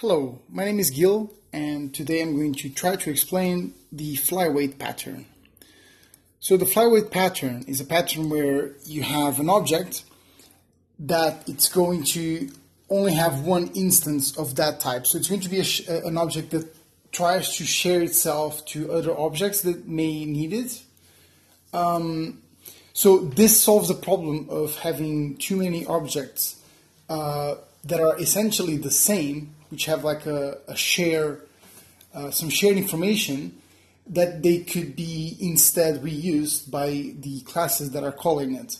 Hello, my name is Gil and today I'm going to try to explain the flyweight pattern. So the flyweight pattern is a pattern where you have an object that it's going to only have one instance of that type. So it's going to be a, an object that tries to share itself to other objects that may need it. Um, so this solves the problem of having too many objects uh, that are essentially the same, which have like a, a share, uh, some shared information that they could be instead reused by the classes that are calling it.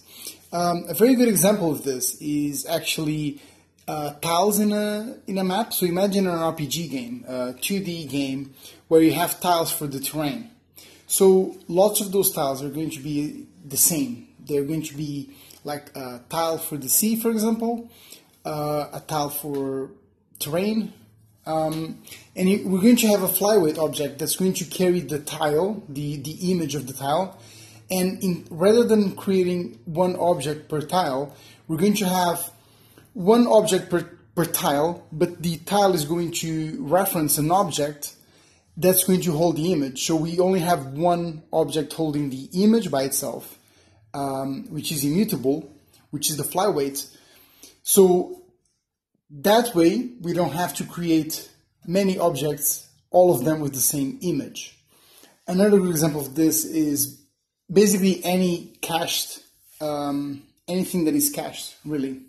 Um, a very good example of this is actually uh, tiles in a in a map. So imagine an RPG game, a 2D game, where you have tiles for the terrain. So lots of those tiles are going to be the same. They're going to be like a tile for the sea, for example, uh, a tile for terrain, um, and you, we're going to have a flyweight object that's going to carry the tile, the, the image of the tile, and in, rather than creating one object per tile, we're going to have one object per, per tile, but the tile is going to reference an object that's going to hold the image. So we only have one object holding the image by itself, um, which is immutable, which is the flyweight. So that way, we don't have to create many objects, all of them with the same image. Another good example of this is basically any cached, um, anything that is cached, really.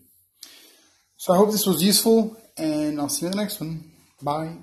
So I hope this was useful, and I'll see you in the next one. Bye.